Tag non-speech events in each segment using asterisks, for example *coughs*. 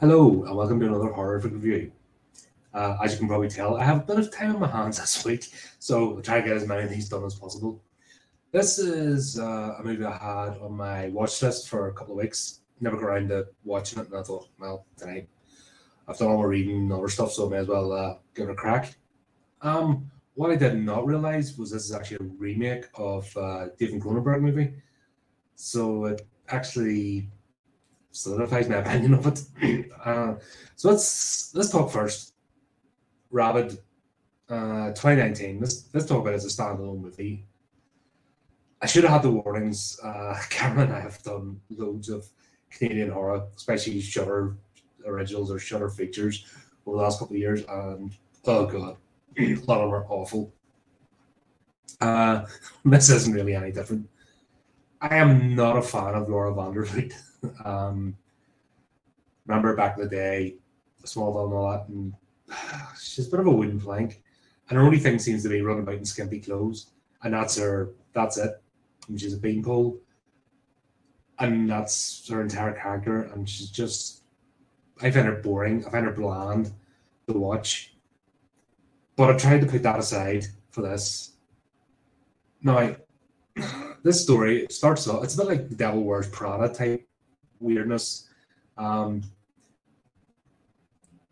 Hello, and welcome to another horror review. Uh, as you can probably tell, I have a bit of time on my hands this week, so I'll try to get as many of these done as possible. This is uh, a movie I had on my watch list for a couple of weeks. Never got around to watching it, and I thought, well, tonight I've done all my reading and other stuff, so I may as well uh, give it a crack. Um, what I did not realize was this is actually a remake of uh, David Cronenberg movie, so it actually solidifies my opinion of it. *laughs* uh, so let's let's talk first. Rabid, uh, 2019. Let's let's talk about it as a standalone movie. I should have had the warnings. Uh, *laughs* Cameron and I have done loads of Canadian horror, especially Shudder originals or Shudder features over the last couple of years, and oh god, *clears throat* a lot of them are awful. Uh, *laughs* this isn't really any different. I am not a fan of Laura Vandervoort. *laughs* Um, remember back in the day, Smallville and all that, and she's a bit of a wooden plank. And her only thing seems to be running about in skimpy clothes, and that's her. That's it. And she's a beanpole, and that's her entire character. And she's just, I find her boring. I find her bland to watch. But I tried to put that aside for this. Now, this story starts off. It's a bit like Devil Wears Prada type weirdness. Um,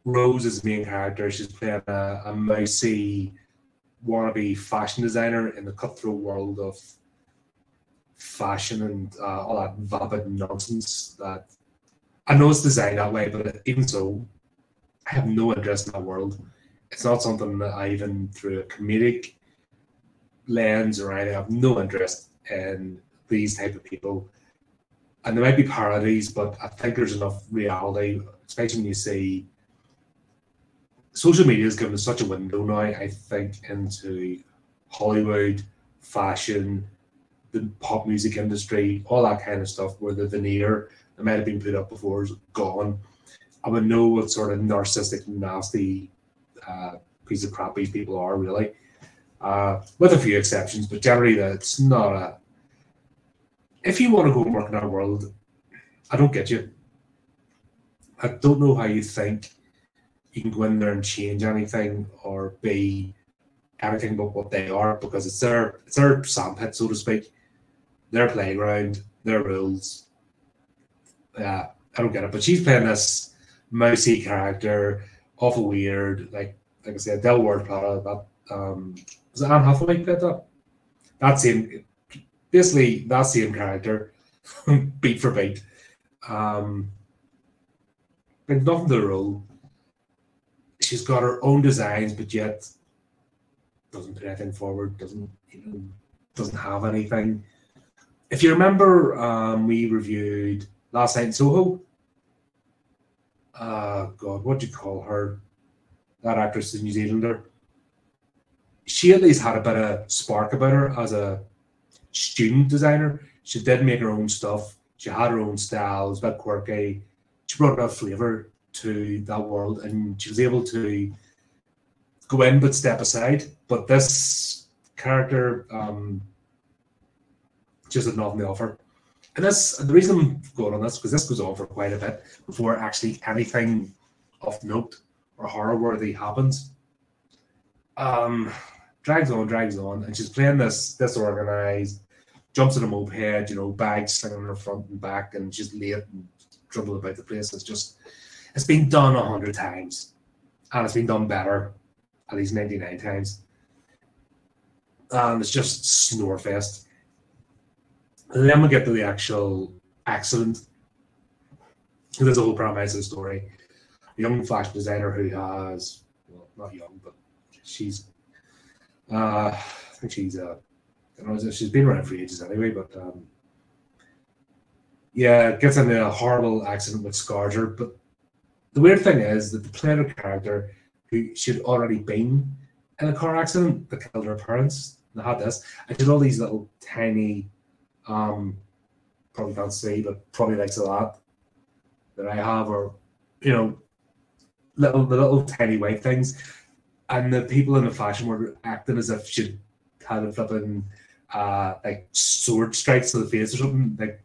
Rose is the main character. She's playing a, a mousy wannabe fashion designer in the cutthroat world of fashion and uh, all that vapid nonsense that I know it's designed that way, but even so, I have no interest in that world. It's not something that I even through a comedic lens or anything. I have no interest in these type of people and there might be parodies, but I think there's enough reality, especially when you see social media has given us such a window now, I think, into Hollywood, fashion, the pop music industry, all that kind of stuff, where the veneer that might have been put up before is gone. I would know what sort of narcissistic, nasty uh, piece of crap these people are, really. Uh, with a few exceptions, but generally, that's not a if you want to go and work in our world, I don't get you. I don't know how you think you can go in there and change anything or be anything but what they are because it's their it's their sandpit, so to speak. Their playground, their rules. Yeah, I don't get it. But she's playing this mousy character, awful weird, like like I said, Wears Prada, that um was Anne Hathaway played that? That same basically that same character, *laughs* beat for beat. Um, like nothing to the role. She's got her own designs, but yet doesn't put anything forward. Doesn't? Doesn't have anything. If you remember, um, we reviewed last night in Soho. Uh, God, what do you call her? That actress, the New Zealander. She at least had a bit of spark about her as a student designer. She did make her own stuff. She had her own style. It was a bit quirky. She brought a flavour to that world, and she was able to go in but step aside. But this character um, just had nothing to offer. And this the reason I'm going on this because this goes on for quite a bit before actually anything of note or horror worthy happens. Um, drags on, drags on, and she's playing this disorganized, jumps in a moped, you know, bags slinging on her front and back, and she's late and trouble about the place. It's just, it's been done a hundred times, and it's been done better, at least ninety nine times, and it's just snore fest. And then we get to the actual accident. There's a whole premise of the story. A young fashion designer who has, well, not young, but she's uh, I think she's uh, I don't know, she's been around for ages anyway, but um, yeah, gets into a horrible accident which scars her. But the weird thing is that the player character who she'd already been in a car accident that killed her parents. And had this. I did all these little tiny, um, probably can't see, but probably likes a lot that I have, or you know, little the little tiny white things and the people in the fashion were acting as if she'd had a flipping uh, like sword strikes to the face or something. Like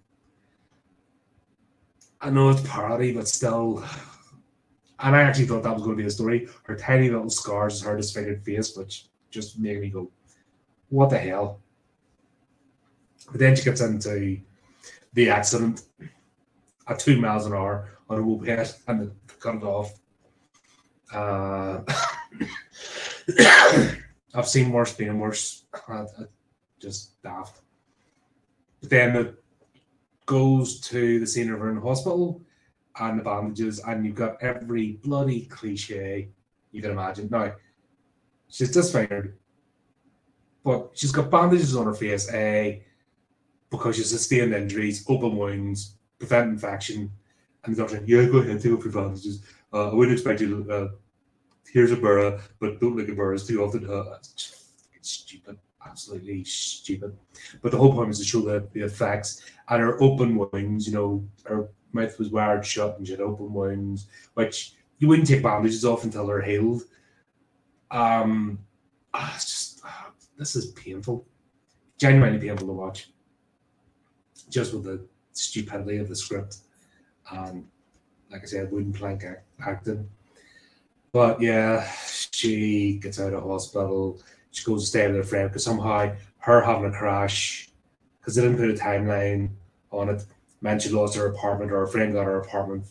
I know it's parody, but still, And I actually thought that was going to be the story. Her tiny little scars, her disfigured face, which just made me go, what the hell? But then she gets into the accident at two miles an hour on a moped and cut it off. Uh, *laughs* *coughs* I've seen worse being worse. Just daft. But then it goes to the scene of her in the hospital and the bandages, and you've got every bloody cliche you can imagine. Now, she's disfigured, but she's got bandages on her face, A, because she's sustained injuries, open wounds, prevent infection. And the doctor, yeah, go ahead, take off your bandages. Uh, I wouldn't expect you to, uh, here's a burra, but don't look at burras too often. Uh, it's stupid, absolutely stupid. But the whole point is to show the, the effects. And her open wounds, you know, her mouth was wired shut and she had open wounds, which you wouldn't take bandages off until they're healed. Um, ah, it's just, ah, this is painful, genuinely painful to watch. Just with the stupidity of the script. And like I said, wooden plank act- acting. But yeah, she gets out of hospital. She goes to stay with her friend because somehow her having a crash, because they didn't put a timeline on it, meant she lost her apartment or her friend got her apartment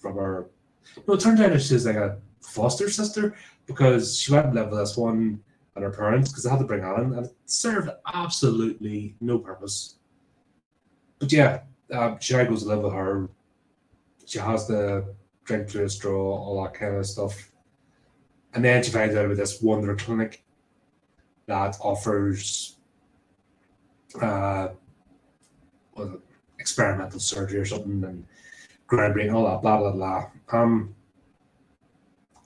from her. No, it turned out she's like a foster sister because she went and lived with this one and her parents because they had to bring Alan and it served absolutely no purpose. But yeah, uh, she goes to live with her. She has to drink through a straw, all that kind of stuff. And then she finds out about this wonder clinic that offers uh, experimental surgery or something and groundbreaking, all that, blah blah blah. Um,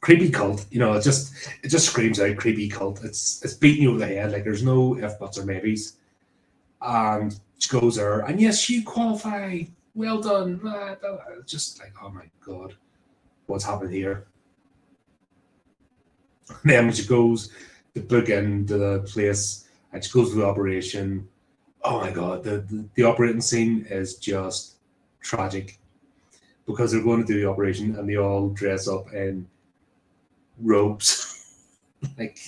creepy cult, you know, it just it just screams out creepy cult. It's it's beating you over the head, like there's no if buts or maybes. And she goes there, and yes, you qualify. Well done. Just like, oh my god, what's happened here? *laughs* Then she goes to book into the place and she goes to the operation, oh my god, the, the, the operating scene is just tragic because they're going to do the operation and they all dress up in robes, *laughs* like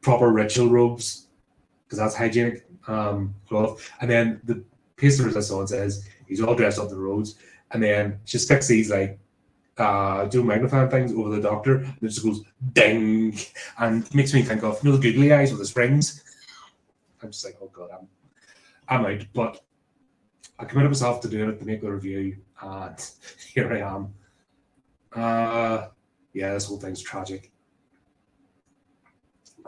proper ritual robes, because that's hygienic um, cloth. And then the pastors I saw says he's all dressed up in robes, and then she these like uh, magnifying things over the doctor, and it just goes ding, and makes me think of you know the googly eyes with the springs. I'm just like, oh god, I'm I'm out. But I committed myself to doing it to make the review, and *laughs* here I am. Uh, yeah, this whole thing's tragic.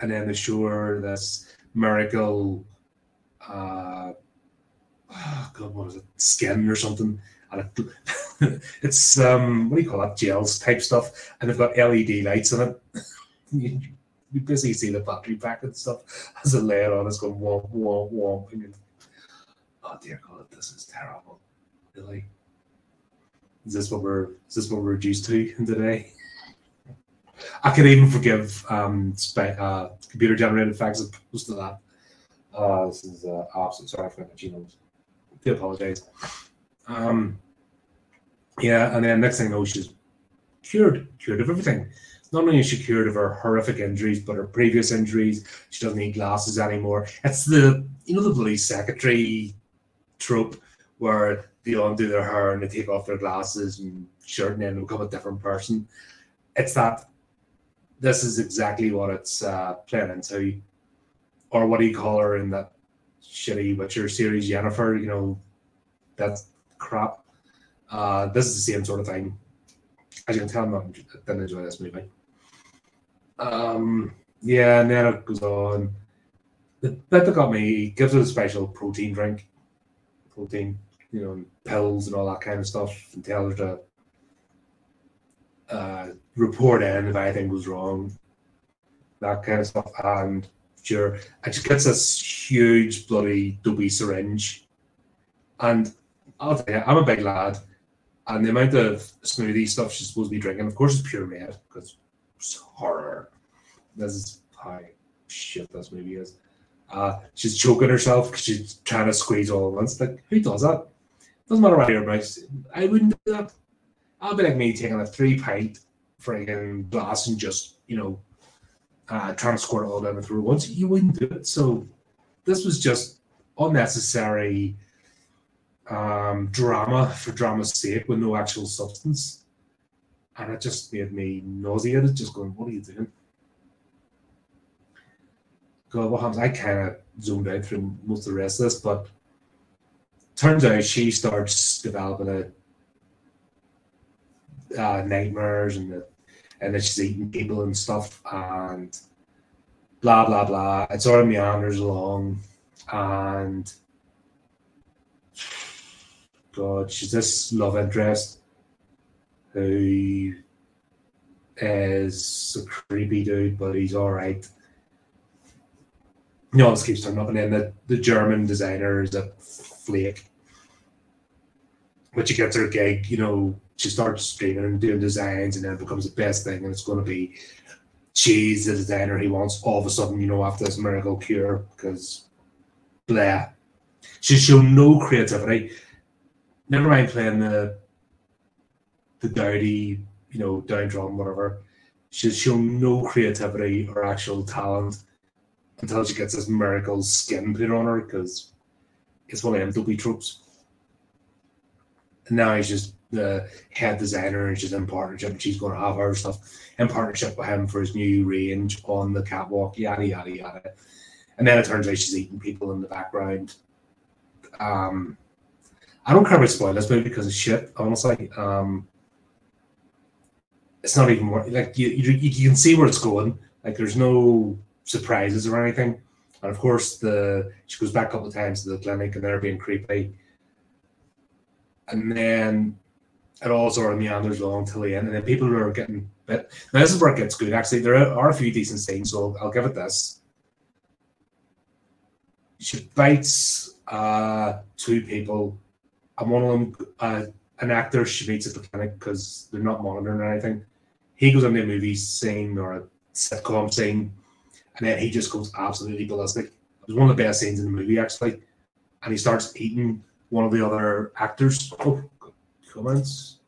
And then the sure this miracle, uh, *sighs* oh god, what is it? Skin or something, and it, *laughs* *laughs* it's um, what do you call that? Gels type stuff, and they've got LED lights in it. *laughs* you, basically see the battery pack and stuff *laughs* as a layer on. It's going womp womp womp. And oh dear God, this is terrible. Really, is this what we're is this what we're reduced to in today? I can even forgive um, spe- uh, computer generated effects as opposed to that. Uh, this is uh, absolutely sorry for my genomes. I do apologize. Um, yeah, and then next thing I know, she's cured, cured of everything. Not only is she cured of her horrific injuries, but her previous injuries. She doesn't need glasses anymore. It's the you know the police secretary trope where they undo their hair and they take off their glasses and shirt and then become a different person. It's that this is exactly what it's uh, playing into, or what do you call her in that shitty Witcher series, Jennifer? You know, that's crap. Uh, this is the same sort of thing. As you can tell, I'm didn't enjoy this movie. Um, yeah, and then it goes on. The bit that got me gives it a special protein drink, protein, you know, pills and all that kind of stuff, and tell her to uh, report in if anything goes wrong, that kind of stuff. And sure, and she gets this huge bloody dopey syringe, and I'll tell you, I'm a big lad, and the amount of smoothie stuff she's supposed to be drinking, of course, is pure red because it's horror. This is how shit this movie is. Uh, she's choking herself because she's trying to squeeze all at once. Like, who does that? Doesn't matter what your mouse. I wouldn't do that. I'll be like me taking a three pint friggin' glass and just, you know, uh, trying to squirt all down the throat once. You wouldn't do it. So this was just unnecessary um, drama for drama's sake with no actual substance. And it just made me nauseated, just going, what are you doing? God, what happens? I kind of zoomed out through most of the rest of this, but turns out she starts developing a uh, nightmares and the, and then she's eating people and stuff and blah blah blah. It sort of meanders along and God, she's this love interest who is a creepy dude, but he's all right. You know, this keeps turning up, and then the, the German designer is a flake. But she gets her gig, you know, she starts streaming and doing designs, and then it becomes the best thing, and it's going to be she's the designer he wants. All of a sudden, you know, after this miracle cure, because blah, she's shown no creativity never mind playing the the dowdy, you know, downtrodden, whatever. She's shown no creativity or actual talent until she gets this miracle skin put on her because it's one of them dopey tropes. And now he's just the head designer and she's in partnership and she's going to have her stuff in partnership with him for his new range on the catwalk, yada, yada, yada. And then it turns out she's eating people in the background. Um, I don't care about spoil this movie because it's shit. Honestly, um, it's not even more like you, you. You can see where it's going. Like there's no surprises or anything. And of course, the she goes back a couple of times to the clinic and they're being creepy. And then it all sort of meanders along till the end, and then people are getting bit. Now this is where it gets good. Actually, there are a few decent scenes, so I'll give it this. She bites uh, two people and one of them, uh, an actor she meets at the clinic because they're not monitoring or anything. He goes into a movie scene or a sitcom scene, and then he just goes absolutely ballistic. It was one of the best scenes in the movie, actually. And he starts eating one of the other actors. Oh, comments.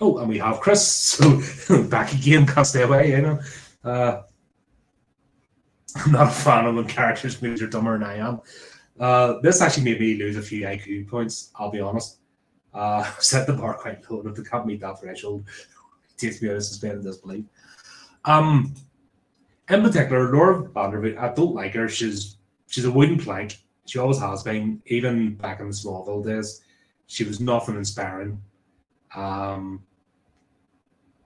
Oh, and we have Chris. *laughs* So back again, can't stay away, you know. Uh, I'm not a fan of when characters movies are dumber than I am. Uh, this actually made me lose a few IQ points, I'll be honest. Uh, *laughs* set the bar quite low. If they can't meet that threshold, it takes me out of suspended disbelief. Um, in particular, Laura Vandervoort, I don't like her. She's she's a wooden plank. She always has been, even back in the Smallville days. She was nothing inspiring. Um,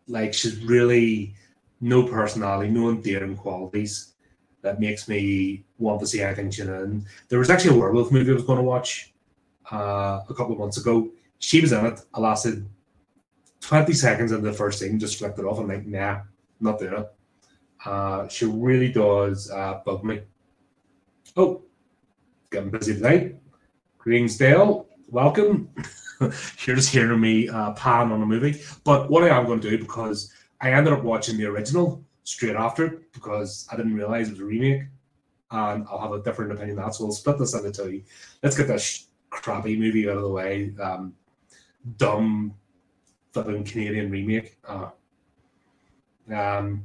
like she's really no personality, no endearing qualities that makes me want to see anything tune in. There was actually a werewolf movie I was going to watch uh, a couple of months ago. She was in it. I lasted 20 seconds in the first scene, just flipped it off. I'm like, nah, not doing it. Uh, she really does uh, bug me. Oh, getting busy tonight. Greensdale, welcome. *laughs* You're just hearing me uh, pan on a movie. But what I am going to do, because I ended up watching the original straight after because I didn't realize it was a remake, and I'll have a different opinion on that. So we'll split this into two. Let's get this crappy movie out of the way. Um, dumb, flipping Canadian remake. Uh, um,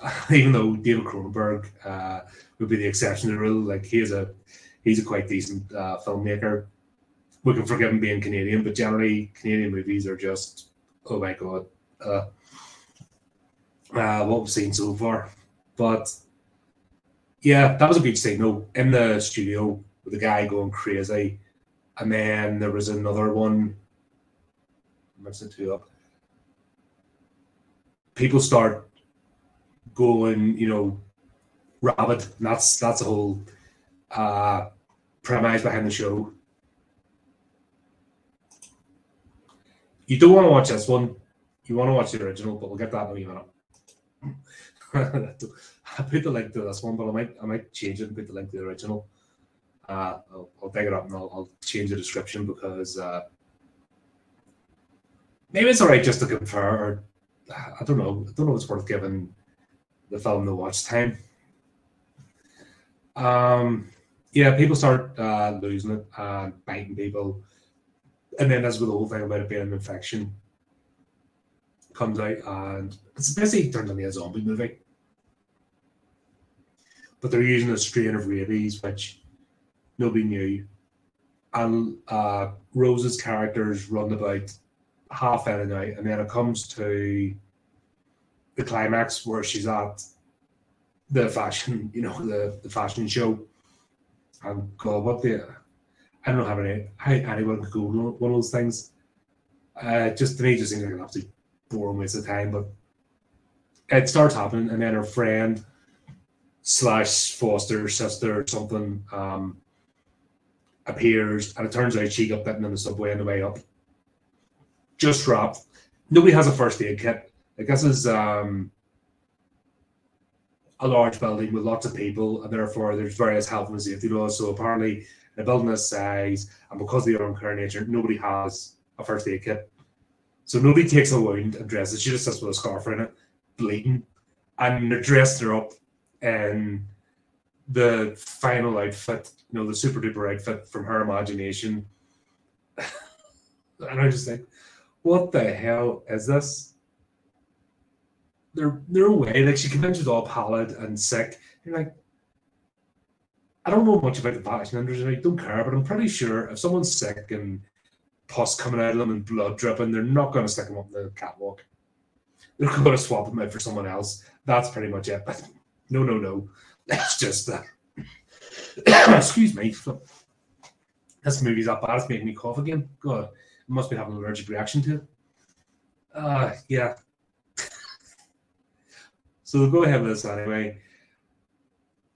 *laughs* even though David Cronenberg uh, would be the exception to the rule, like he's a he's a quite decent uh, filmmaker. We can forgive him being Canadian, but generally Canadian movies are just oh my god. Uh, uh, what we've seen so far. But yeah, that was a good signal in the studio with the guy going crazy. And then there was another one. Mixing two up. People start going, you know, rabid. That's that's a whole uh, premise behind the show. You don't want to watch this one. You want to watch the original, but we'll get that in a minute. *laughs* I put the link to this one, but I might I might change it and put the link to the original. Uh, I'll, I'll dig it up and I'll, I'll change the description because uh, maybe it's all right just to compare. Or, I don't know. I don't know if it's worth giving the film the watch time. Um, yeah, people start uh, losing it and biting people. and then that's where the whole thing about it being an infection comes out, and it's basically turned into a zombie movie. But they're using a strain of rabies, which nobody knew. And uh, Rose's characters run about half in and out, and then it comes to the climax where she's at the fashion, *laughs* you know, the, the fashion show. And God, what the I don't know how many how anyone could go one of those things. Uh, just to me, just seems like an absolute boring waste of time. But it starts happening, and then her friend slash foster sister or something um, appears, and it turns out she got bitten in the subway on the way up. Just dropped. Nobody has a first aid kit. I guess is um, a large building with lots of people, and therefore there's various health and safety laws. So apparently, a building this size, and because of the unclear nature, nobody has a first aid kit. So nobody takes a wound and dresses. She just sits with a scarf around it, bleeding, and they're dressed her up in the final outfit, you know, the super duper outfit from her imagination. *laughs* and I just think, what the hell is this? They're they're away. Like she convinces all pallid and sick. You're like, I don't know much about the fashion industry. I don't care, but I'm pretty sure if someone's sick and pus coming out of them and blood dripping, they're not going to stick them up the catwalk. They're going to swap them out for someone else. That's pretty much it. But *laughs* no, no, no. That's just uh, *coughs* excuse me. This movie's that bad. It's making me cough again. God, I must be having an allergic reaction to it. Uh, yeah. *laughs* so we'll go ahead with this anyway.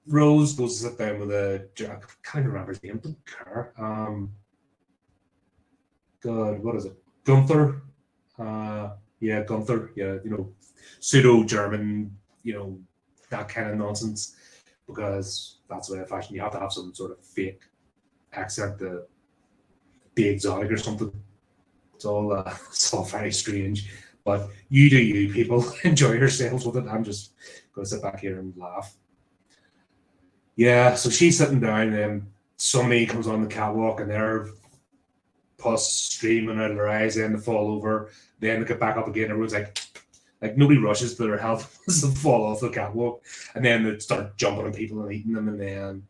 Rose goes to sit down with a. I can't remember his name. Don't care. Um, God, what is it? Gunther. Uh, yeah, Gunther. Yeah, you know, pseudo German. You know, that kind of nonsense. Because that's the way of fashion. You have to have some sort of fake accent to be exotic or something. It's all uh, *laughs* it's all very strange. But you do you, people *laughs* enjoy yourselves with it. I'm just going to sit back here and laugh. Yeah, so she's sitting down, and somebody comes on the catwalk, and they're pus streaming out of their eyes, then they fall over, then they get back up again. Everyone's like, like nobody rushes to their health *laughs* to fall off the catwalk, and then they start jumping on people and eating them, and then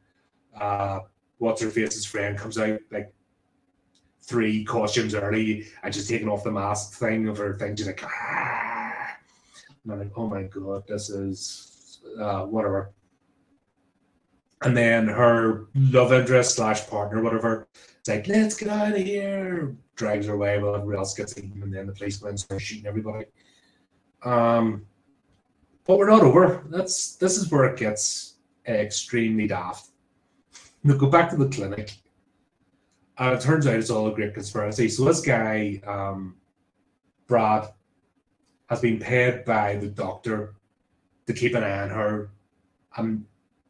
uh, what's her face's friend comes out like three costumes early and just taking off the mask thing of her thing, just like ah. and I'm like, oh my god, this is uh, whatever. And then her love interest slash partner, whatever, it's like, let's get out of here. Drives her away while everybody else gets eaten, and then the policemen start shooting everybody. Um, but we're not over. That's this is where it gets extremely daft. We go back to the clinic, and it turns out it's all a great conspiracy. So this guy, um, Brad, has been paid by the doctor to keep an eye on her. And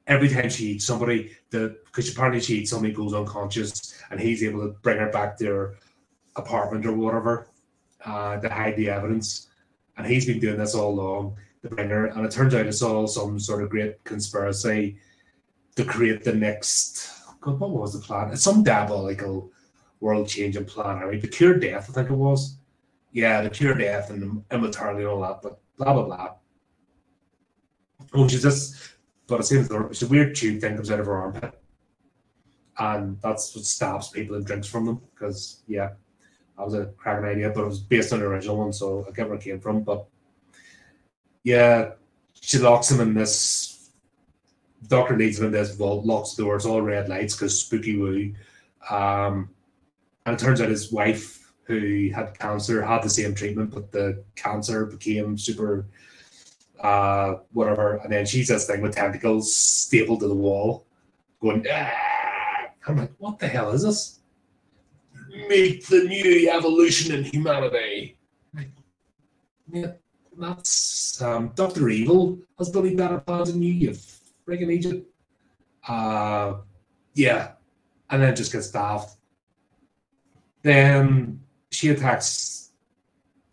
every time she eats somebody, the because apparently she eats somebody goes unconscious, and he's able to bring her back to her apartment or whatever uh, to hide the evidence. And he's been doing this all along to bring her. And it turns out it's all some sort of great conspiracy to create the next. God, what was the plan? It's some diabolical world changing plan. I mean, the cure death, I think it was. Yeah, the cure death and immortality and all that, but blah blah blah. Which is just, but it seems it's a weird tube thing comes out of her armpit, and that's what stabs people and drinks from them. Because yeah, that was a cracking idea, but it was based on the original one, so I get where it came from. But yeah, she locks him in this. Doctor leads him in this vault, locks the doors, all red lights because spooky woo. Um, and it turns out his wife, who had cancer, had the same treatment, but the cancer became super, uh, whatever. And then she's this thing with tentacles stapled to the wall, going. Ah! I'm like, what the hell is this? Meet the new evolution in humanity. Like, yeah, that's um, Doctor Evil has bloody better plans than you, you friggin' Egypt. Uh, yeah, and then just gets daft. Then she attacks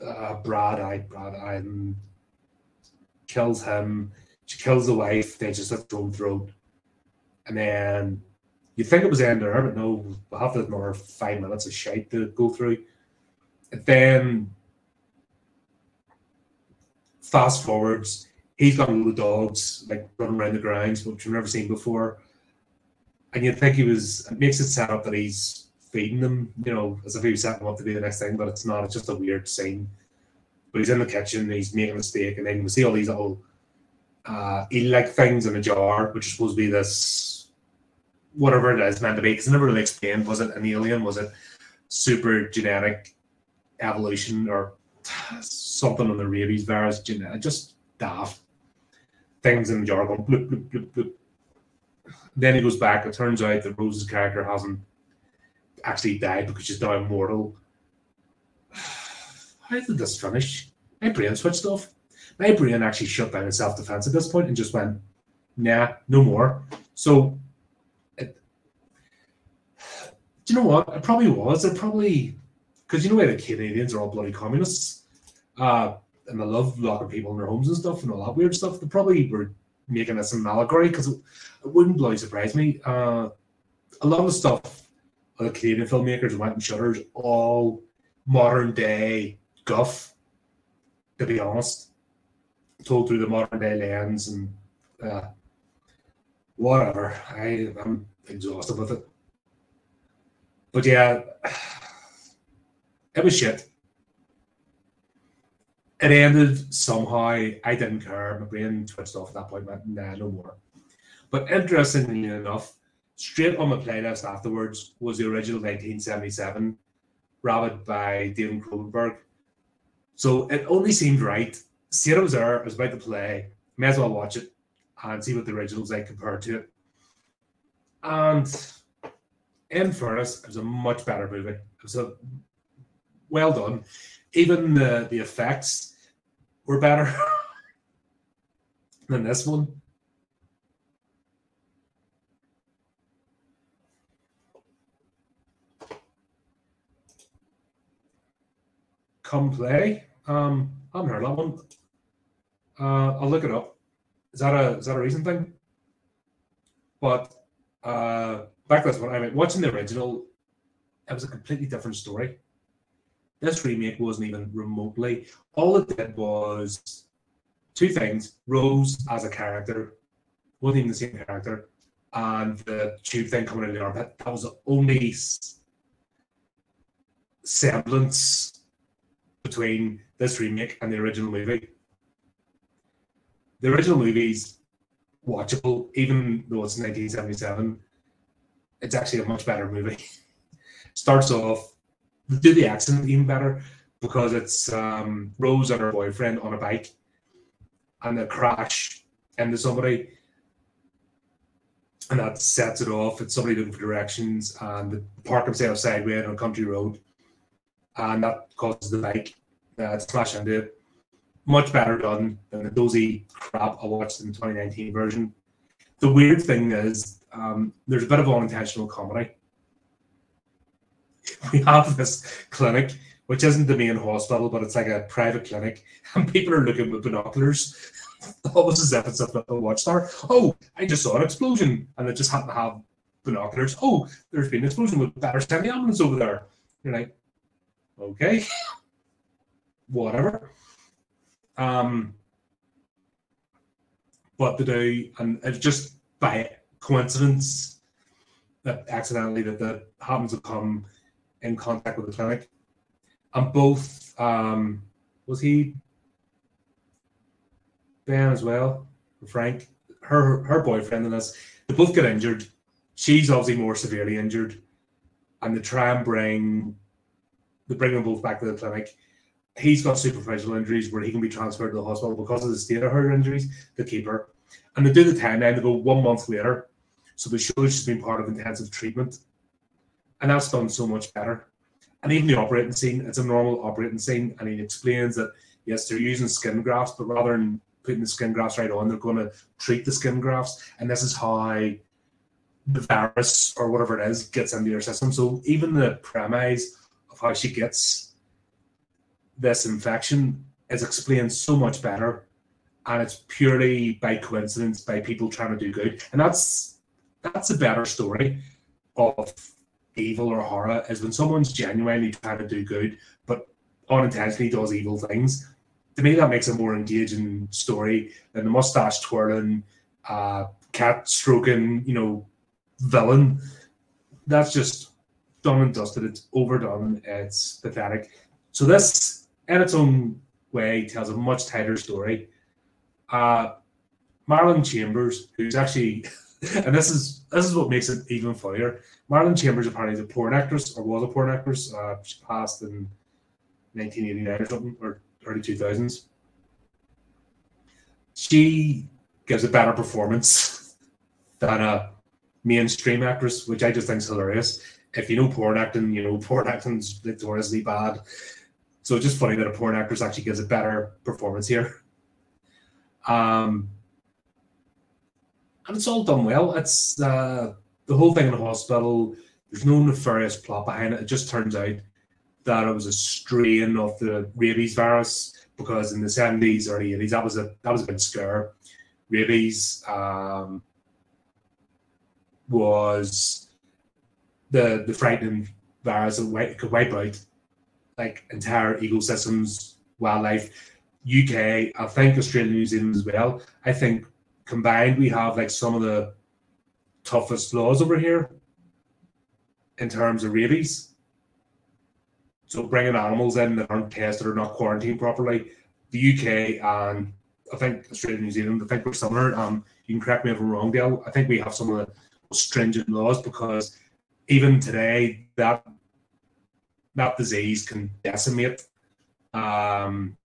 uh, Brad Eye, Brad Eye, and kills him. She kills the wife. Then just a throat throat, and then You think it was end there, but no, we'll have another five minutes of shite to go through. And then fast forwards, he's got a load of dogs like running around the grounds, which we've never seen before. And you'd think he was it makes it set up that he's feeding them, you know, as if he was setting them up to be the next thing, but it's not, it's just a weird scene. But he's in the kitchen, he's making a steak, and then we see all these little uh like things in a jar, which is supposed to be this whatever it is meant to be, because never really explained, was it an alien? Was it super genetic evolution or something on the rabies virus genetic just daft things in the jar going bloop, bloop, bloop, bloop. Then he goes back. It turns out that Rose's character hasn't actually died because she's now immortal. How did this finish? My brain switched off. My brain actually shut down in self defense at this point and just went, nah, no more. So, it, do you know what? It probably was. It probably, because you know why the Canadians are all bloody communists, uh, and they love locking people in their homes and stuff and all that weird stuff. They probably were making this an allegory because it, it, wouldn't bloody surprise me. Uh, a lot of the stuff the Canadian filmmakers went and Shudder's all modern day guff, to be honest, told through the modern day lens and uh, whatever. I, I'm exhausted with it. But yeah, *sighs* it was shit. It ended somehow. I didn't care. My brain twitched off at that point. Went, nah, no more. But interestingly enough, straight on my playlist afterwards was the original 1977 Rabid by David Cronenberg. So it only seemed right. It was there, I was about to play, may as well watch it and see what the original's like compared to it. And in fairness, it was a much better movie. It was a well done. Even the, the effects were better *laughs* than this one. come play. Um, I haven't heard that one. Uh, I'll look it up. Is that a is that a recent thing? But uh, back to this one. I mean, watching the original, it was a completely different story. This remake wasn't even remotely. All it did was two things: Rose as a character wasn't even the same character, and the tube thing coming in the armpit. That was the only semblance between this remake and the original movie. The original movie's watchable, even though it's 1977. It's actually a much better movie. *laughs* Starts off, do the accent even better because it's um, Rose and her boyfriend on a bike, and they crash into somebody, and that sets it off. It's somebody looking for directions, and the park themselves sideways on a country road, and that causes the bike uh, to smash into it. Much better done than the dozy crap I watched in the 2019 version. The weird thing is, um, there's a bit of unintentional comedy. We have this clinic, which isn't the main hospital, but it's like a private clinic, *laughs* and people are looking with binoculars, almost as if it's a watchtower. Oh, I just saw an explosion, and it just happened to have binoculars. Oh, there's been an explosion with better the ambulance over there. You're like, okay, *laughs* whatever. Um, but to do, and it's just by coincidence that accidentally that that happens to come in contact with the clinic. And both, um, was he Ben as well? Frank, her her boyfriend and us, they both get injured. She's obviously more severely injured, and they try and bring they bring them both back to the clinic he's got superficial injuries where he can be transferred to the hospital because of the state of her injuries, the keeper. And they do the timeline, they go one month later. So they show she's been part of intensive treatment. And that's done so much better. And even the operating scene, it's a normal operating scene. And he explains that, yes, they're using skin grafts, but rather than putting the skin grafts right on, they're going to treat the skin grafts. And this is how the virus or whatever it is gets into your system. So even the premise of how she gets this infection is explained so much better and it's purely by coincidence by people trying to do good and that's that's a better story of evil or horror is when someone's genuinely trying to do good, but unintentionally does evil things. To me, that makes a more engaging story than the mustache twirling, uh, cat stroking, you know, villain. That's just done and dusted. It's overdone. It's pathetic. So this, in its own way, tells a much tighter story. Uh, Chambers, who's actually, *laughs* and this is this is what makes it even funnier. Marilyn Chambers apparently is a porn actress or was a porn actress. Uh, she passed in 1989 or something or early 2000s. She gives a better performance *laughs* than a mainstream actress, which I just think is hilarious. If you know porn acting, you know porn acting's notoriously bad. So it's just funny that a porn actress actually gives a better performance here. Um, and it's all done well. It's uh, the whole thing in the hospital. There's no nefarious plot behind it. It just turns out that it was a strain of the rabies virus because in the 70s, early 80s, that was a that was a big scare. Rabies um, was the the frightening virus that could wipe out like entire ecosystems, wildlife. UK, I think Australia, New Zealand as well. I think combined we have like some of the toughest laws over here in terms of rabies. So bringing animals in that aren't tested or not quarantined properly. The UK and I think Australia, New Zealand, I think we're similar. Um, you can correct me if I'm wrong, Dale. I think we have some of the most stringent laws because even today that that disease can decimate um,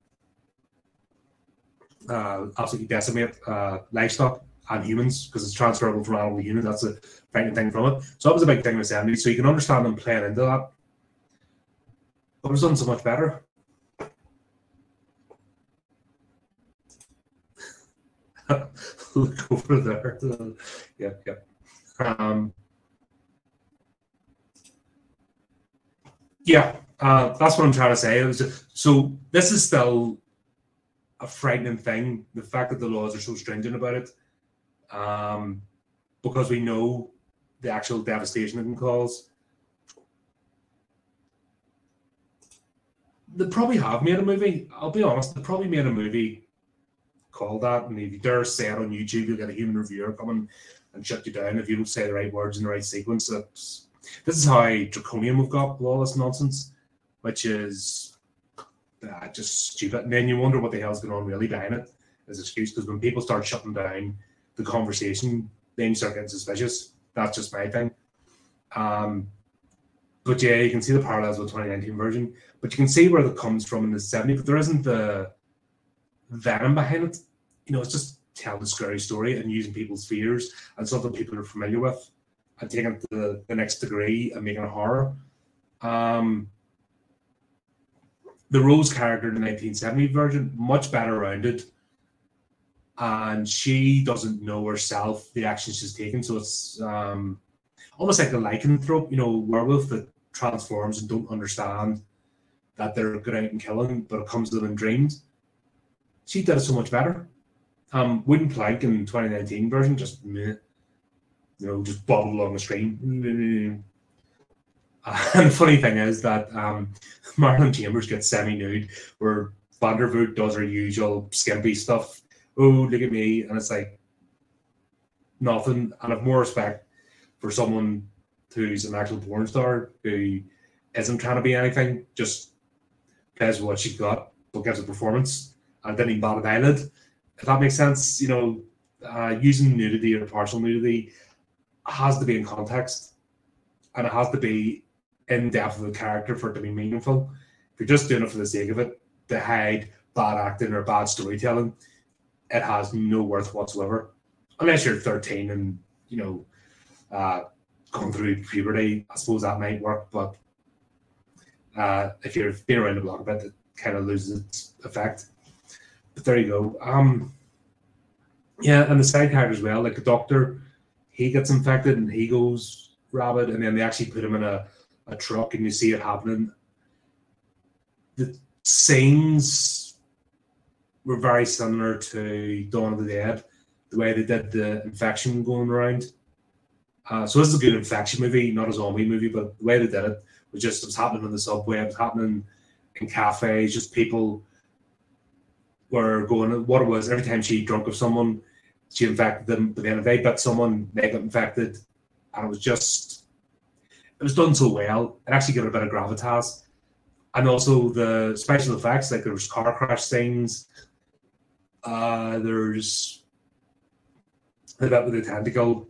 uh, absolutely decimate uh, livestock and humans because it's transferable from animal to human. That's a frightening thing from it. So that was a big thing in the 70s. So you can understand them playing into that. But it was done so much better. *laughs* Look over there. *laughs* yeah, yeah. Um, yeah, uh, that's what I'm trying to say. It was just, so this is still a frightening thing. The fact that the laws are so stringent about it, um, because we know the actual devastation it can cause. They probably have made a movie. I'll be honest. They probably made a movie called that, and if you dare say it on YouTube, you'll get a human reviewer coming and shut you down if you don't say the right words in the right sequence. It's, this is how draconian we've got with all this nonsense, which is uh, just stupid. And then you wonder what the hell's going on really behind it as excuse because when people start shutting down the conversation, then you start getting suspicious. That's just my thing. Um, but yeah, you can see the parallels with 2019 version, but you can see where it comes from in the 70s, but there isn't the venom behind it. You know, it's just telling a scary story and using people's fears and something people are familiar with and taking it to the, the next degree and making it horror. Um, the Rose character in the 1970 version, much better rounded. And she doesn't know herself the actions she's taken. So it's um, almost like a lycanthrope, you know, werewolf that transforms and don't understand that they're going out and killing, but it comes to them in dreams. She did it so much better. Um, Wooden Plank in 2019 version, just meh, you know, just bobble along the screen. *laughs* And the funny thing is that um, *laughs* Marilyn Chambers gets semi nude, where Vandervoort does her usual skimpy stuff. Oh, look at me. And it's like nothing. And I've more respect for someone who's an actual porn star who isn't trying to be anything, just plays what she got, but gives a performance and didn't even bat eyelid. If that makes sense, you know, uh, using nudity or partial nudity has to be in context and it has to be in depth of the character for it to be meaningful. If you're just doing it for the sake of it, to hide bad acting or bad storytelling, it has no worth whatsoever. Unless you're 13 and you know uh, going through puberty, I suppose that might work. But uh, if you're being around the block a bit, it kind of loses its effect. But there you go. Um, yeah, and the side character as well, like the doctor, he gets infected and he goes rabid, and then they actually put him in a a truck and you see it happening. The scenes were very similar to Dawn of the Dead, the way they did the infection going around. Uh, so this is a good infection movie, not a zombie movie, but the way they did it was just it was happening on the subway, it was happening in cafes, just people were going. What it was every time she drunk of someone, she infected them, but then if they bit someone, they got infected, and it was just it was done so well. It actually gave it a bit of gravitas, and also the special effects, like there was car crash scenes. Uh, there's the bit with the tentacle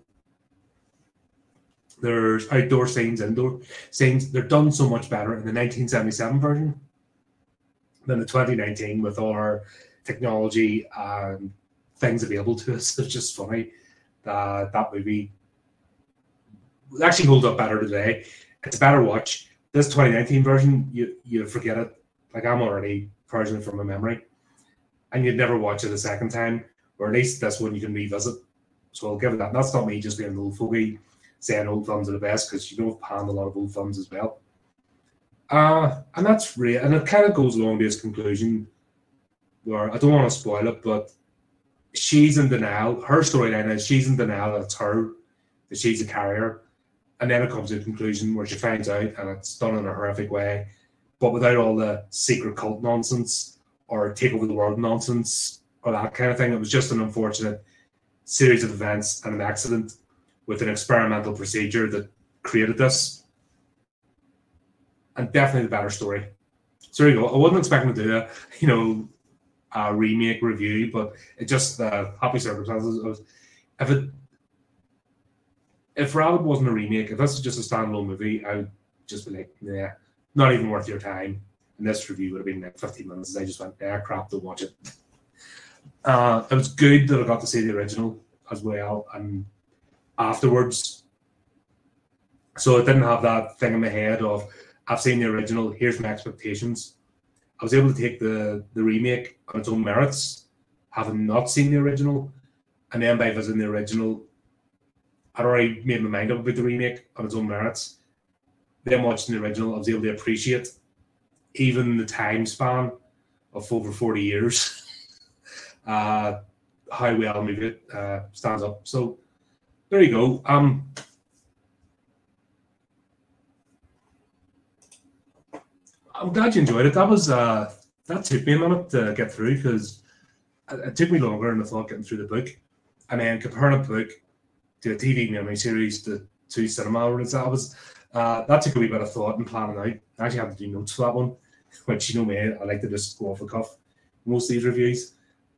there's outdoor scenes, indoor scenes. They're done so much better in the 1977 version than the 2019 with our technology and things available to us. *laughs* It's just funny that that movie actually holds up better today. It's a better watch. This 2019 version, you you forget it. Like I'm already purging it from my memory, and you'd never watch it a second time, or at least this one you can revisit. So I'll give it that. That's not me just being an old fogey saying old films are the best because you know I've panned a lot of old films as well. Uh, and that's real, and it kind of goes along to its conclusion where I don't want to spoil it, but she's in denial. Her storyline is she's in denial that it's her, that she's a carrier. And then it comes to a conclusion where she finds out and it's done in a horrific way, but without all the secret cult nonsense or take over the world nonsense or that kind of thing. It was just an unfortunate series of events and an accident with an experimental procedure that created this. And definitely the better story. So there you go. I wasn't expecting to do that. *laughs* you know, a remake review, but it just uh, happy circumstances. If it if Rabid wasn't a remake, if this was just a standalone movie, I would just be like, yeah, not even worth your time. And this review would have been like 15 minutes. I just went, yeah, crap, don't watch it. *laughs* Uh, it was good that I got to see the original as well, and afterwards. So it didn't have that thing in my head of I've seen the original, here's my expectations. I was able to take the the remake on its own merits, having not seen the original, and then by visiting the original, I'd already made my mind up about the remake on its own merits. Then watching the original, I was able to appreciate even the time span of over 40 years, *laughs* uh, how well movie uh, stands up. So there you go. Um, I'm glad you enjoyed it. That was uh, that took me a minute to get through because it took me longer than I thought getting through the book, and then comparing a book to a TV mini series to two cinema releases. That was uh, that took a wee bit of thought and planning out. I actually had to do notes for that one, *laughs* which you know me, I like to just go off the cuff most of these reviews.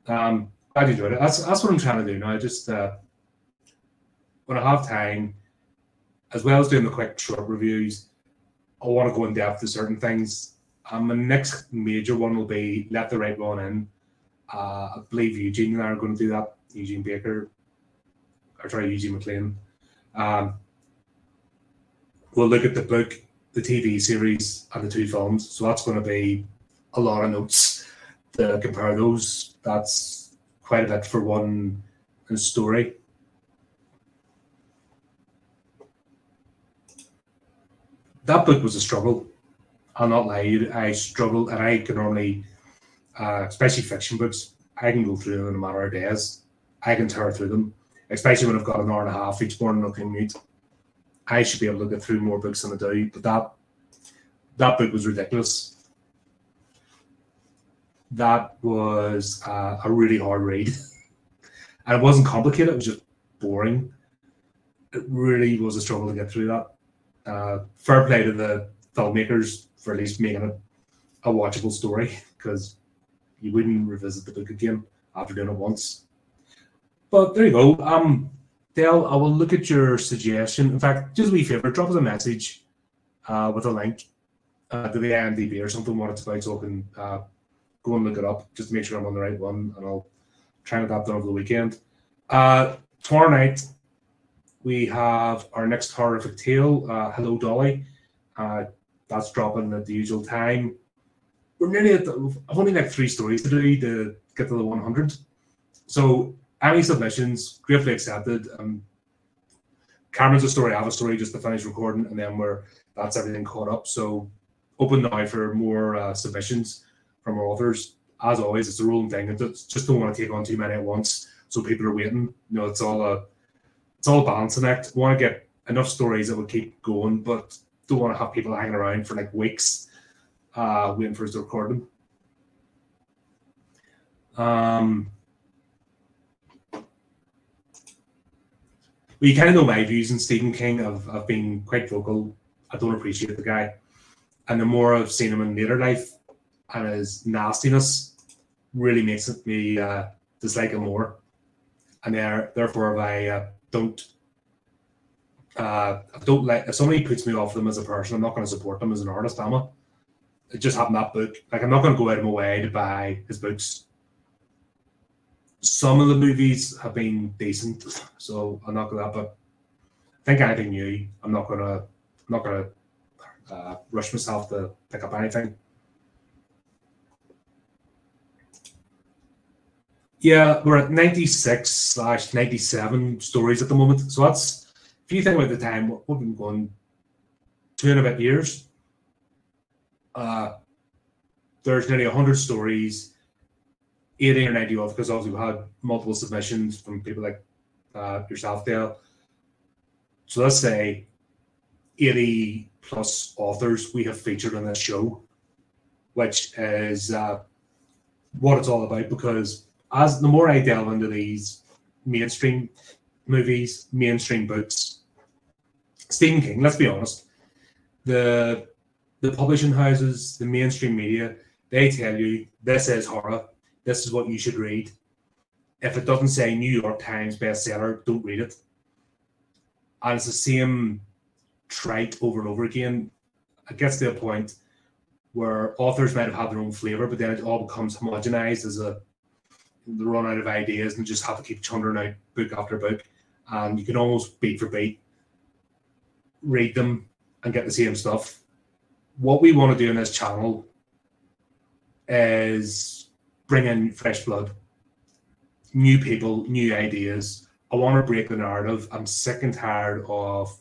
Um, glad you enjoyed it. That's that's what I'm trying to do now. Just uh, when I have time, as well as doing the quick short reviews, I want to go in depth to certain things. Um, my next major one will be Let the Right One In. Uh, I believe Eugene and I are going to do that. Eugene Baker, or sorry, Eugene McLean. Um, we'll look at the book, the TV series, and the two films. So that's going to be a lot of notes to compare those. That's quite a bit for one story. That book was a struggle. I'll not lie. I struggled, and I can normally, uh, especially fiction books, I can go through them in a matter of days. I can tear through them, especially when I've got an hour and a half each morning on commute. I should be able to get through more books than I do, but that that book was ridiculous. That was uh, a really hard read, *laughs* and it wasn't complicated. It was just boring. It really was a struggle to get through that uh, fair play to the filmmakers for at least making it a watchable story because you wouldn't revisit the book again after doing it once. But there you go. Um, Dale, I will look at your suggestion. In fact, just a wee favor, drop us a message uh, with a link uh, to the IMDb or something what it's about so I can uh, go and look it up just to make sure I'm on the right one and I'll try and adapt it over the weekend. Uh, tomorrow night, we have our next horrorific tale, uh, Hello Dolly. Uh, that's dropping at the usual time. We're nearly at the, I've only like three stories to do to get to the 100. So any submissions, gratefully accepted. Um, Cameron's a story, I have a story just to finish recording, and then we're that's everything caught up. So open now for more uh, submissions from our authors. As always, it's a rolling thing. and just don't want to take on too many at once, so people are waiting. You know, it's all a it's all balancing act. We want to get enough stories that will keep going, but don't want to have people hanging around for like weeks uh, waiting for us to record them. Um, well, you kind of know my views on Stephen King. I've, I've been quite vocal. I don't appreciate the guy. And the more I've seen him in later life and his nastiness really makes me uh, dislike him more. And there, therefore, if I uh, don't uh, I don't like if somebody puts me off them as a person, I'm not going to support them as an artist, am I? It just happened that book. Like I'm not going to go out of my way to buy his books. Some of the movies have been decent, so I'm not gonna. But I think anything new, I'm not gonna. I'm not gonna uh, rush myself to pick up anything. Yeah, we're at 96 slash 97 stories at the moment. So that's if you think about the time, we've been going two and a bit years. Uh, there's nearly 100 stories, 80 or 90 of, because obviously we've had multiple submissions from people like uh, yourself, Dale. So let's say 80 plus authors we have featured on this show, which is uh, what it's all about. Because as the more I delve into these mainstream movies, mainstream books. Stephen King, let's be honest, the the publishing houses, the mainstream media, they tell you this is horror, this is what you should read. If it doesn't say New York Times bestseller, don't read it. And it's the same trite over and over again. It gets to a point where authors might have had their own flavor, but then it all becomes homogenized as a run out of ideas and just have to keep churning out book after book and you can almost beat for beat read them and get the same stuff. What we want to do in this channel is bring in fresh blood, new people, new ideas. I want to break the narrative. I'm sick and tired of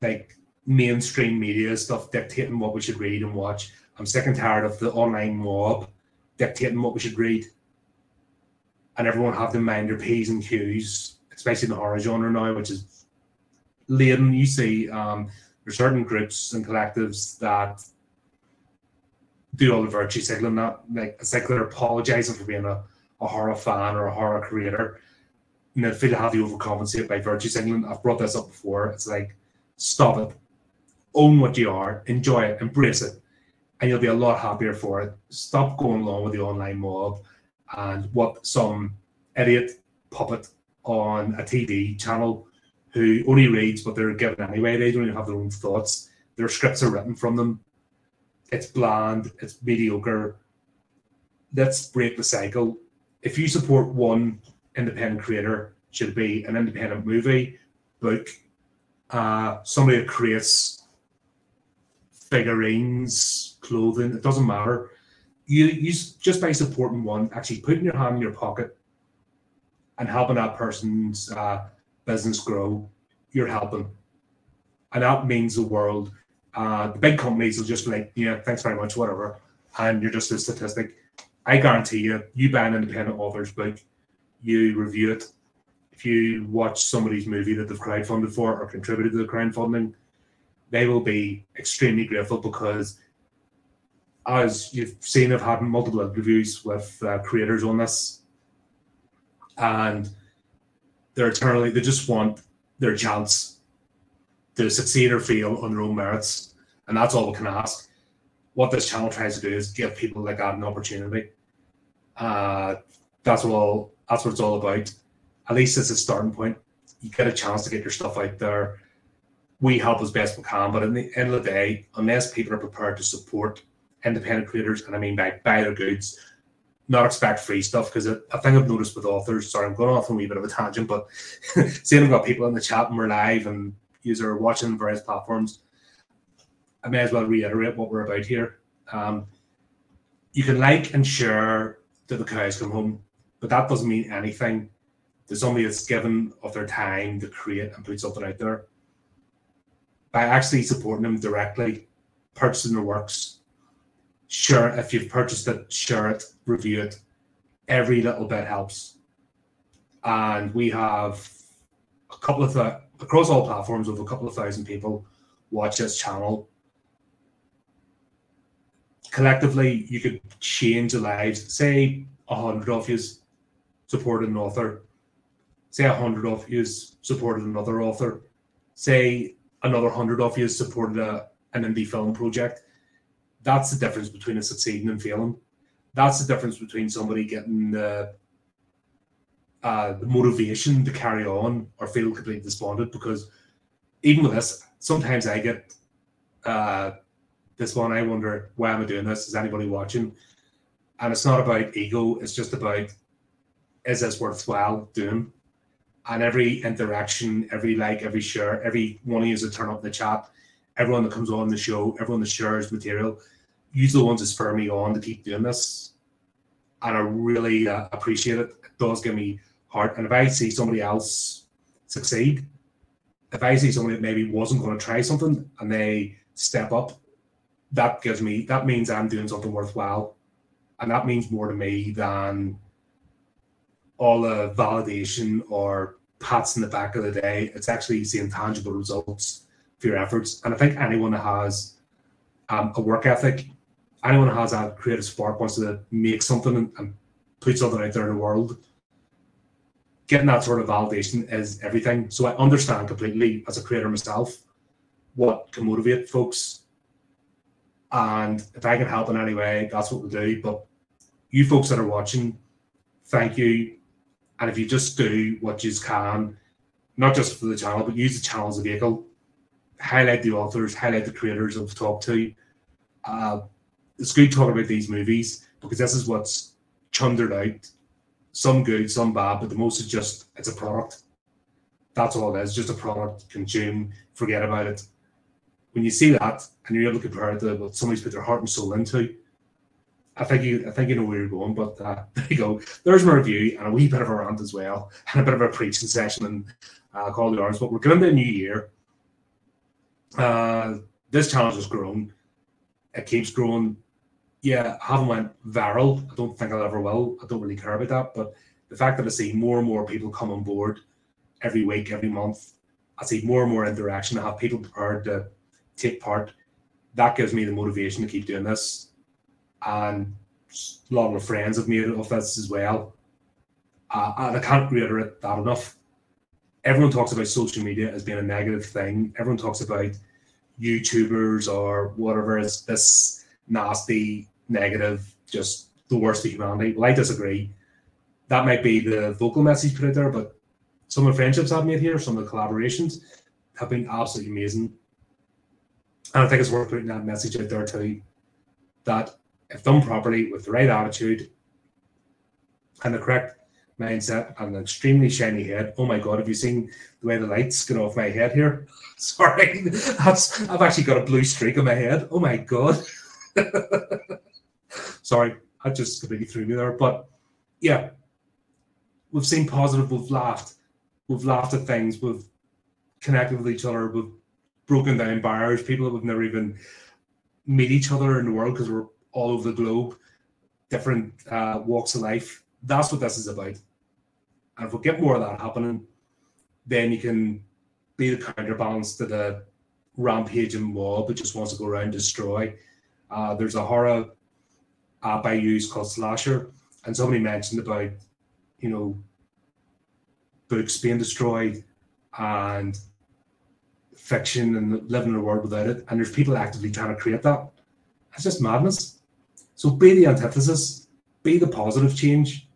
like mainstream media stuff dictating what we should read and watch. I'm sick and tired of the online mob dictating what we should read and everyone have to mind their P's and Q's, especially in the horror genre now, which is laden. You see, um, there's certain groups and collectives that do all the virtue signaling that like it's like they're apologizing for being a, a horror fan or a horror creator. And they feel they overcompensate by virtue signaling. I've brought this up before. It's like stop it. Own what you are, enjoy it, embrace it, and you'll be a lot happier for it. Stop going along with the online mob and what some idiot puppet on a TV channel who only reads what they're given anyway. They don't even have their own thoughts. Their scripts are written from them. It's bland. It's mediocre. Let's break the cycle. If you support one independent creator, should be an independent movie, book, uh, somebody that creates figurines, clothing. It doesn't matter you, you just by supporting one, actually putting your hand in your pocket and helping that person's uh, business grow, you're helping. And that means the world. Uh, the big companies will just be like, yeah, thanks very much, whatever. And you're just a statistic. I guarantee you, you buy an independent author's book, you review it. If you watch somebody's movie that they've crowdfunded for or contributed to the crowdfunding, they will be extremely grateful because as you've seen, I've had multiple interviews with uh, creators on this, and they're eternally they just want their chance to succeed or fail on their own merits, and that's all we can ask. What this channel tries to do is give people like that an opportunity. Uh, that's what all that's what it's all about. At least it's a starting point. You get a chance to get your stuff out there. We help as best we can, but in the end of the day, unless people are prepared to support independent creators, and I mean by buy their goods, not expect free stuff. Because a thing I've noticed with authors, sorry, I'm going off on a wee bit of a tangent, but *laughs* seeing I've got people in the chat and we're live and you are watching various platforms, I may as well reiterate what we're about here. Um, you can like and share till the cows come home, but that doesn't mean anything to somebody that's given of their time to create and put something out there. By actually supporting them directly, purchasing their works, share if you've purchased it, share it, review it. Every little bit helps. And we have a couple of uh, across all platforms with a couple of thousand people watch this channel. Collectively, you could change the lives. Say a hundred of you supported an author. Say a hundred of you supported another author. Say another hundred of you supported a, an indie film project. That's the difference between a succeeding and failing. That's the difference between somebody getting the uh, the motivation to carry on or feel completely despondent because even with this, sometimes I get uh, this one. I wonder why am I doing this? Is anybody watching? And it's not about ego. It's just about is this worthwhile doing? And every interaction, every like, every share, every one of you that turn up in the chat, everyone that comes on the show, everyone that shares material, use the ones that spur me on to keep doing this. And I really uh, appreciate it. It does give me heart. And if I see somebody else succeed, if I see somebody that maybe wasn't going to try something and they step up, that gives me that means I'm doing something worthwhile, and that means more to me than all the validation or pats in the back of the day. It's actually seeing tangible results for your efforts, and I think anyone that has um, a work ethic, anyone that has that creative spark wants to make something and, and put something out there in the world getting that sort of validation is everything. So I understand completely as a creator myself what can motivate folks. And if I can help in any way, that's what we'll do. But you folks that are watching, thank you. And if you just do what you can, not just for the channel, but use the channel as a vehicle, highlight the authors, highlight the creators I've talked to. Uh, it's good talking about these movies because this is what's chundered out some good, some bad, but the most is just it's a product. That's all it is, just a product. Consume, forget about it. When you see that and you're able to compare it to what somebody's put their heart and soul into, I think you I think you know where you're going. But uh, *laughs* there you go. There's my review and a wee bit of a rant as well, *laughs* and a bit of a preaching session and uh, call the arms. But we're getting into a new year. Uh, this challenge has grown. It keeps growing yeah, I haven't went viral. I don't think I'll ever will. I don't really care about that. But the fact that I see more and more people come on board every week, every month, I see more and more interaction. I have people prepared to take part. That gives me the motivation to keep doing this. And a lot of friends have made it of this as well. Uh, and I can't reiterate that enough. Everyone talks about social media as being a negative thing. Everyone talks about YouTubers or whatever as this nasty negative, just the worst of humanity. Well, I disagree. That might be the vocal message put out there, but some of the friendships I've made here, some of the collaborations have been absolutely amazing. And I think it's worth putting that message out there too that if done properly with the right attitude and the correct mindset and an extremely shiny head. Oh my god, have you seen the way the lights get off my head here? *laughs* Sorry, *laughs* that's I've actually got a blue streak on my head. Oh my god. *laughs* Sorry, I just completely threw me there. But yeah, we've seen positive, we've laughed, we've laughed at things, we've connected with each other, we've broken down barriers, people that we've never even meet each other in the world because we're all over the globe, different uh, walks of life. That's what this is about. And if we get more of that happening, then you can be the counterbalance to the rampaging mob that just wants to go around and destroy. Uh, there's a horror Uh, app I use called Slasher, and somebody mentioned about, you know, books being destroyed and fiction and living in a world without it. And there's people actively trying to create that. It's just madness. So be the antithesis, be the positive change.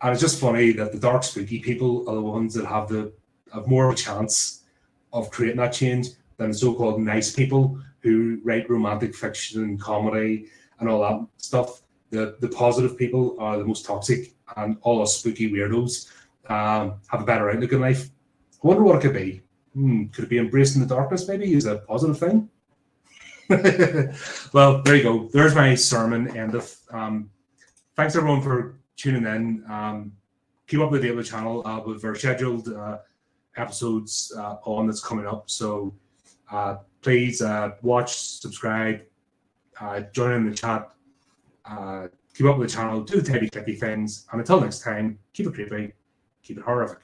And it's just funny that the dark spooky people are the ones that have the have more of a chance of creating that change than the so-called nice people who write romantic fiction and comedy and all that stuff. The the positive people are the most toxic, and all us spooky weirdos um, have a better outlook in life. I wonder what it could be. Hmm, could it be embracing the darkness? Maybe is a positive thing. *laughs* well, there you go. There's my sermon. End of. Um, thanks everyone for tuning in. Um, keep up with the the channel uh, with our scheduled uh, episodes uh, on that's coming up. So uh, please uh, watch, subscribe, uh, join in the chat, uh, keep up with the channel, do the teddy clicky things, and until next time, keep it creepy, keep it horrorific.